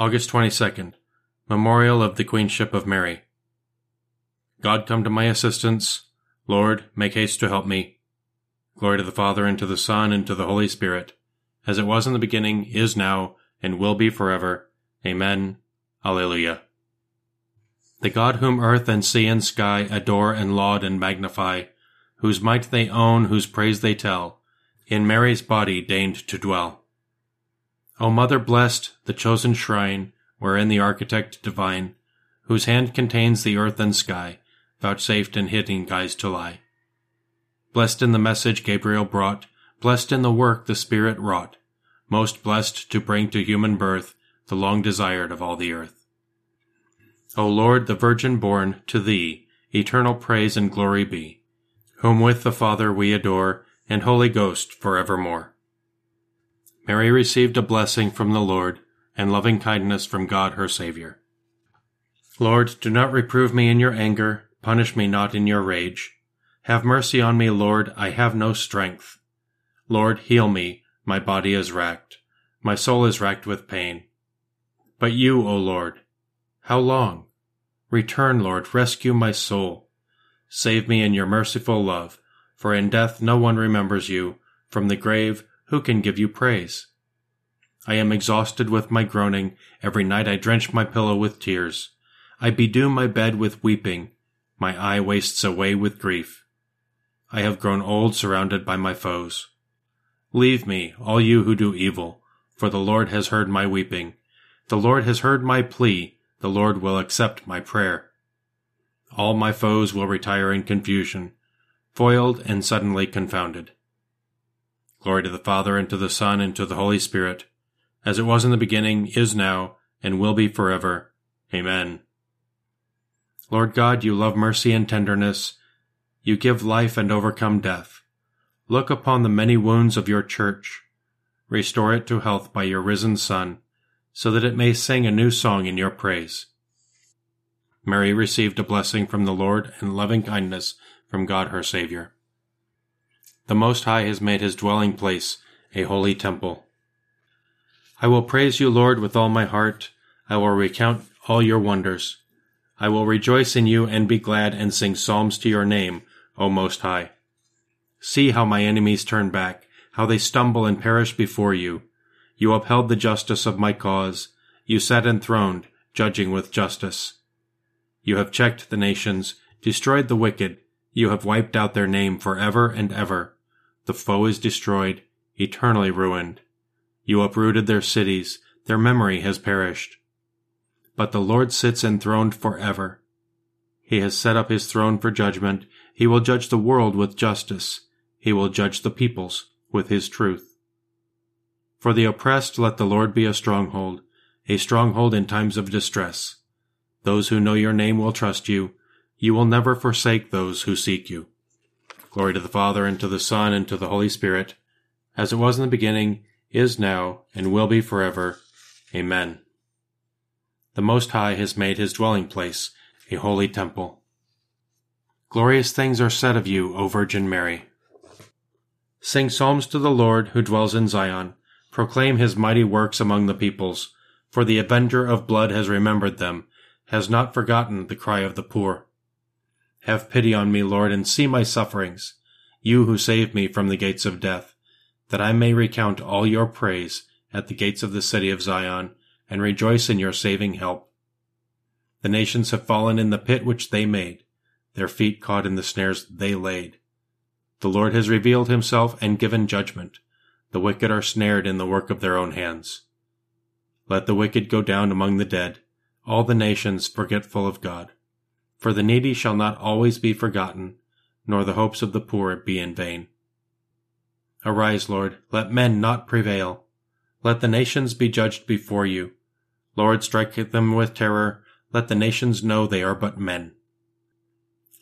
August 22nd, Memorial of the Queenship of Mary. God come to my assistance. Lord, make haste to help me. Glory to the Father, and to the Son, and to the Holy Spirit, as it was in the beginning, is now, and will be forever. Amen. Alleluia. The God whom earth and sea and sky adore and laud and magnify, whose might they own, whose praise they tell, in Mary's body deigned to dwell. O Mother blessed, the chosen shrine, wherein the architect divine, whose hand contains the earth and sky, vouchsafed in hidden guise to lie. Blessed in the message Gabriel brought, blessed in the work the Spirit wrought, most blessed to bring to human birth the long desired of all the earth. O Lord, the Virgin born, to Thee eternal praise and glory be, whom with the Father we adore, and Holy Ghost for evermore. Mary received a blessing from the Lord, and loving kindness from God her Saviour. Lord, do not reprove me in your anger, punish me not in your rage. Have mercy on me, Lord, I have no strength. Lord, heal me, my body is racked, my soul is racked with pain. But you, O Lord, how long? Return, Lord, rescue my soul. Save me in your merciful love, for in death no one remembers you. From the grave, who can give you praise? I am exhausted with my groaning. Every night I drench my pillow with tears. I bedew my bed with weeping. My eye wastes away with grief. I have grown old surrounded by my foes. Leave me, all you who do evil, for the Lord has heard my weeping. The Lord has heard my plea. The Lord will accept my prayer. All my foes will retire in confusion, foiled and suddenly confounded. Glory to the Father, and to the Son, and to the Holy Spirit, as it was in the beginning, is now, and will be forever. Amen. Lord God, you love mercy and tenderness. You give life and overcome death. Look upon the many wounds of your church. Restore it to health by your risen Son, so that it may sing a new song in your praise. Mary received a blessing from the Lord and loving kindness from God her Savior. The Most High has made his dwelling place a holy temple. I will praise you, Lord, with all my heart. I will recount all your wonders. I will rejoice in you and be glad and sing psalms to your name, O Most High. See how my enemies turn back, how they stumble and perish before you. You upheld the justice of my cause. You sat enthroned, judging with justice. You have checked the nations, destroyed the wicked. You have wiped out their name for ever and ever. The foe is destroyed, eternally ruined. You uprooted their cities, their memory has perished. But the Lord sits enthroned forever. He has set up his throne for judgment. He will judge the world with justice. He will judge the peoples with his truth. For the oppressed let the Lord be a stronghold, a stronghold in times of distress. Those who know your name will trust you. You will never forsake those who seek you. Glory to the Father, and to the Son, and to the Holy Spirit, as it was in the beginning, is now, and will be forever. Amen. The Most High has made his dwelling place a holy temple. Glorious things are said of you, O Virgin Mary. Sing psalms to the Lord who dwells in Zion. Proclaim his mighty works among the peoples, for the avenger of blood has remembered them, has not forgotten the cry of the poor. Have pity on me, Lord, and see my sufferings, you who saved me from the gates of death that I may recount all your praise at the gates of the city of Zion, and rejoice in your saving help. The nations have fallen in the pit which they made, their feet caught in the snares they laid. The Lord has revealed himself and given judgment. The wicked are snared in the work of their own hands. Let the wicked go down among the dead, all the nations forgetful of God. For the needy shall not always be forgotten, nor the hopes of the poor be in vain. Arise, Lord, let men not prevail. Let the nations be judged before you. Lord, strike them with terror. Let the nations know they are but men.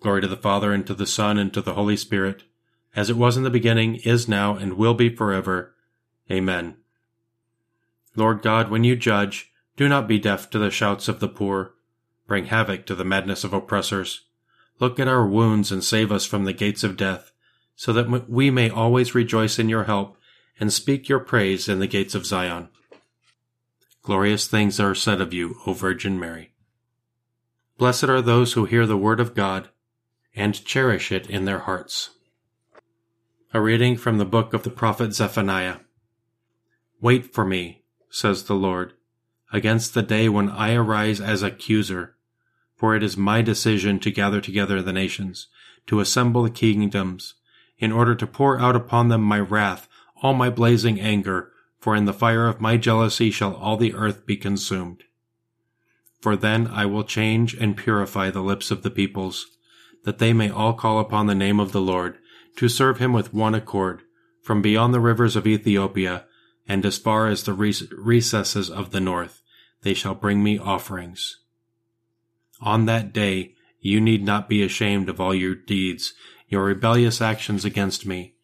Glory to the Father, and to the Son, and to the Holy Spirit, as it was in the beginning, is now, and will be forever. Amen. Lord God, when you judge, do not be deaf to the shouts of the poor. Bring havoc to the madness of oppressors. Look at our wounds and save us from the gates of death so that we may always rejoice in your help and speak your praise in the gates of Zion. Glorious things are said of you, O Virgin Mary. Blessed are those who hear the word of God and cherish it in their hearts. A reading from the book of the prophet Zephaniah. Wait for me, says the Lord, against the day when I arise as accuser. For it is my decision to gather together the nations, to assemble the kingdoms, in order to pour out upon them my wrath, all my blazing anger, for in the fire of my jealousy shall all the earth be consumed. For then I will change and purify the lips of the peoples, that they may all call upon the name of the Lord, to serve him with one accord, from beyond the rivers of Ethiopia, and as far as the recesses of the north, they shall bring me offerings. On that day you need not be ashamed of all your deeds, your rebellious actions against me,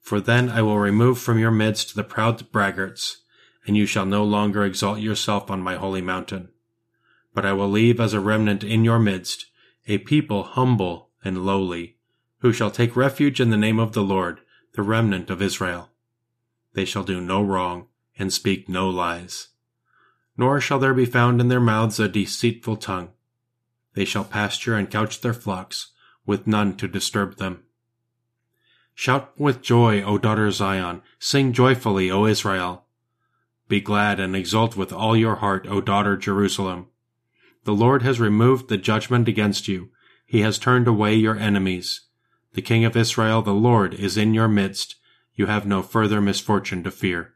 for then I will remove from your midst the proud braggarts, and you shall no longer exalt yourself on my holy mountain. But I will leave as a remnant in your midst a people humble and lowly, who shall take refuge in the name of the Lord, the remnant of Israel. They shall do no wrong and speak no lies. Nor shall there be found in their mouths a deceitful tongue. They shall pasture and couch their flocks, with none to disturb them. Shout with joy, O daughter Zion. Sing joyfully, O Israel. Be glad and exult with all your heart, O daughter Jerusalem. The Lord has removed the judgment against you. He has turned away your enemies. The King of Israel, the Lord, is in your midst. You have no further misfortune to fear.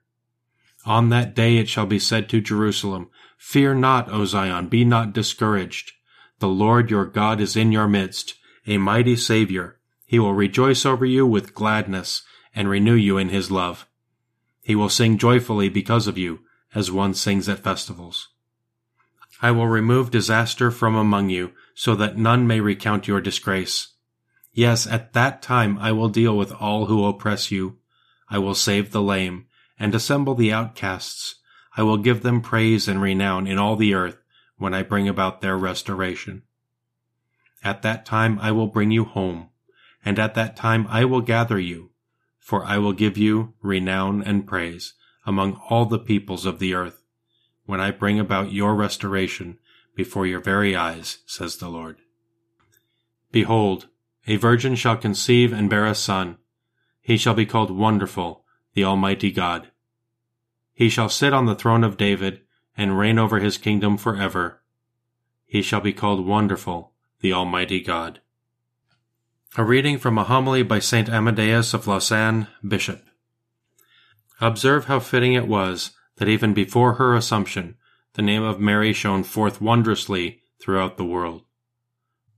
On that day it shall be said to Jerusalem, Fear not, O Zion, be not discouraged. The Lord your God is in your midst, a mighty Savior he will rejoice over you with gladness and renew you in his love. He will sing joyfully because of you, as one sings at festivals. I will remove disaster from among you, so that none may recount your disgrace. Yes, at that time I will deal with all who oppress you. I will save the lame, and assemble the outcasts. I will give them praise and renown in all the earth when I bring about their restoration. At that time I will bring you home, and at that time I will gather you, for I will give you renown and praise among all the peoples of the earth, when I bring about your restoration before your very eyes, says the Lord. Behold, a virgin shall conceive and bear a son. He shall be called Wonderful, the Almighty God. He shall sit on the throne of David and reign over his kingdom forever. He shall be called Wonderful, the Almighty God. A reading from a homily by St. Amadeus of Lausanne, Bishop. Observe how fitting it was that even before her Assumption, the name of Mary shone forth wondrously throughout the world.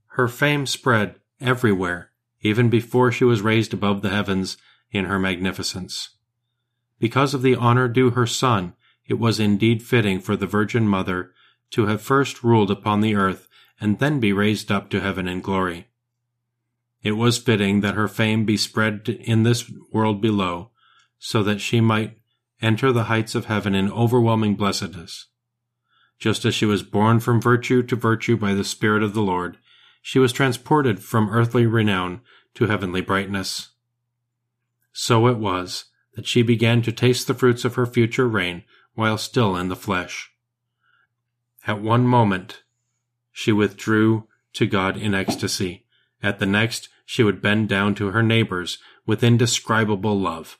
Her fame spread everywhere, even before she was raised above the heavens in her magnificence. Because of the honor due her Son, it was indeed fitting for the Virgin Mother to have first ruled upon the earth and then be raised up to heaven in glory. It was fitting that her fame be spread in this world below, so that she might enter the heights of heaven in overwhelming blessedness. Just as she was borne from virtue to virtue by the Spirit of the Lord, she was transported from earthly renown to heavenly brightness. So it was that she began to taste the fruits of her future reign while still in the flesh. At one moment, she withdrew to God in ecstasy. At the next, she would bend down to her neighbors with indescribable love.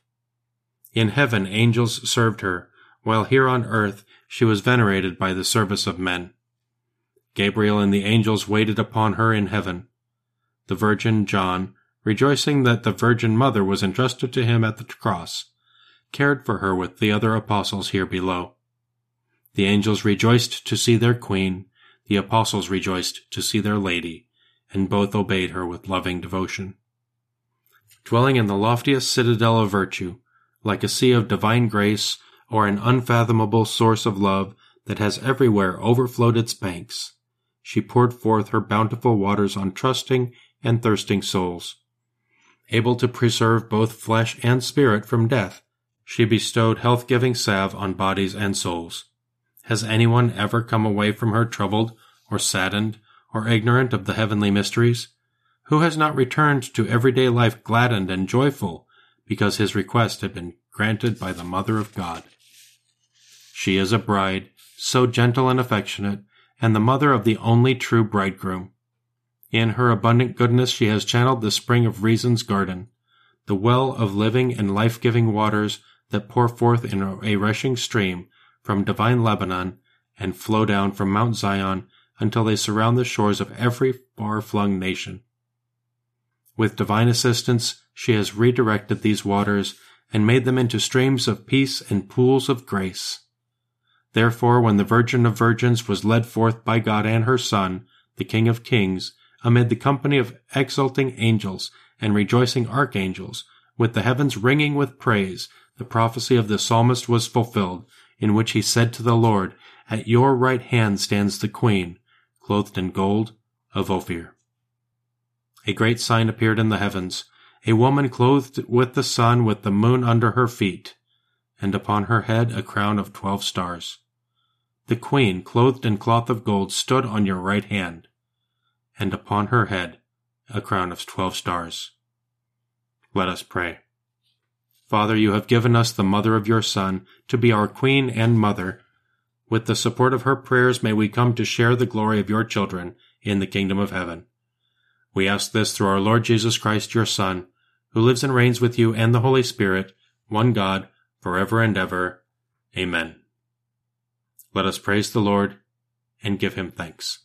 In heaven angels served her, while here on earth she was venerated by the service of men. Gabriel and the angels waited upon her in heaven. The Virgin John, rejoicing that the Virgin Mother was entrusted to him at the cross, cared for her with the other apostles here below. The angels rejoiced to see their queen, the apostles rejoiced to see their lady, and both obeyed her with loving devotion. Dwelling in the loftiest citadel of virtue, like a sea of divine grace or an unfathomable source of love that has everywhere overflowed its banks, she poured forth her bountiful waters on trusting and thirsting souls. Able to preserve both flesh and spirit from death, she bestowed health giving salve on bodies and souls. Has anyone ever come away from her troubled or saddened or ignorant of the heavenly mysteries? Who has not returned to everyday life gladdened and joyful because his request had been granted by the Mother of God? She is a bride, so gentle and affectionate, and the mother of the only true bridegroom. In her abundant goodness she has channeled the spring of reason's garden, the well of living and life-giving waters that pour forth in a rushing stream from divine Lebanon and flow down from Mount Zion until they surround the shores of every far-flung nation. With divine assistance, she has redirected these waters and made them into streams of peace and pools of grace. Therefore, when the Virgin of Virgins was led forth by God and her Son, the King of Kings, amid the company of exulting angels and rejoicing archangels, with the heavens ringing with praise, the prophecy of the psalmist was fulfilled, in which he said to the Lord, At your right hand stands the Queen, clothed in gold of Ophir. A great sign appeared in the heavens, a woman clothed with the sun with the moon under her feet, and upon her head a crown of twelve stars. The queen, clothed in cloth of gold, stood on your right hand, and upon her head a crown of twelve stars. Let us pray. Father, you have given us the mother of your Son to be our queen and mother. With the support of her prayers, may we come to share the glory of your children in the kingdom of heaven. We ask this through our Lord Jesus Christ, your Son, who lives and reigns with you and the Holy Spirit, one God, forever and ever. Amen. Let us praise the Lord and give him thanks.